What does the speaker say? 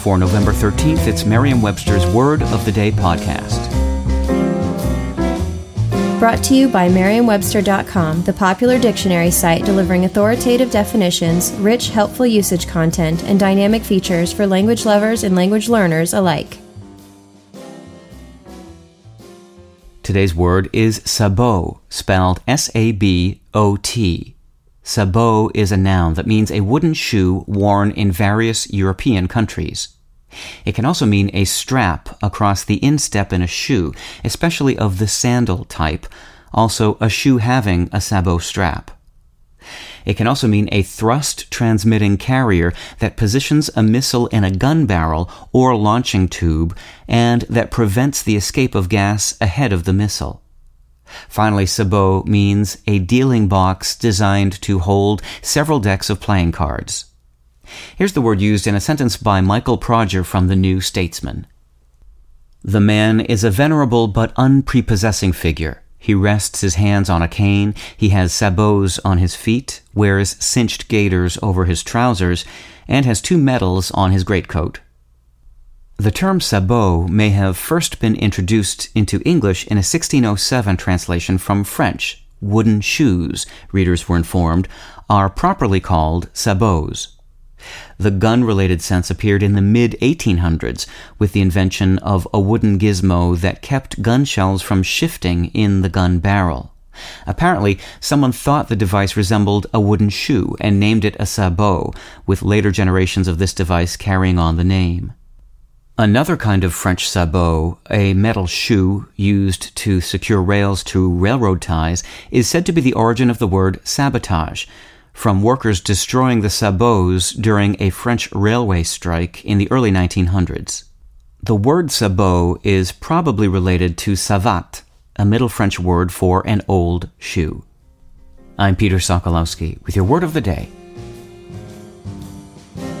For November 13th, it's Merriam Webster's Word of the Day podcast. Brought to you by Merriam-Webster.com, the popular dictionary site delivering authoritative definitions, rich, helpful usage content, and dynamic features for language lovers and language learners alike. Today's word is sabot, spelled S A B O T. Sabot is a noun that means a wooden shoe worn in various European countries. It can also mean a strap across the instep in a shoe, especially of the sandal type, also a shoe having a sabot strap. It can also mean a thrust transmitting carrier that positions a missile in a gun barrel or launching tube and that prevents the escape of gas ahead of the missile. Finally, sabot means a dealing box designed to hold several decks of playing cards. Here's the word used in a sentence by Michael Prodger from the New Statesman. The man is a venerable but unprepossessing figure. He rests his hands on a cane, he has sabots on his feet, wears cinched gaiters over his trousers, and has two medals on his greatcoat. The term sabot may have first been introduced into English in a 1607 translation from French. Wooden shoes, readers were informed, are properly called sabots. The gun related sense appeared in the mid 1800s with the invention of a wooden gizmo that kept gun shells from shifting in the gun barrel. Apparently, someone thought the device resembled a wooden shoe and named it a sabot, with later generations of this device carrying on the name. Another kind of French sabot, a metal shoe used to secure rails to railroad ties, is said to be the origin of the word sabotage, from workers destroying the sabots during a French railway strike in the early 1900s. The word sabot is probably related to savate, a Middle French word for an old shoe. I'm Peter Sokolowski with your word of the day.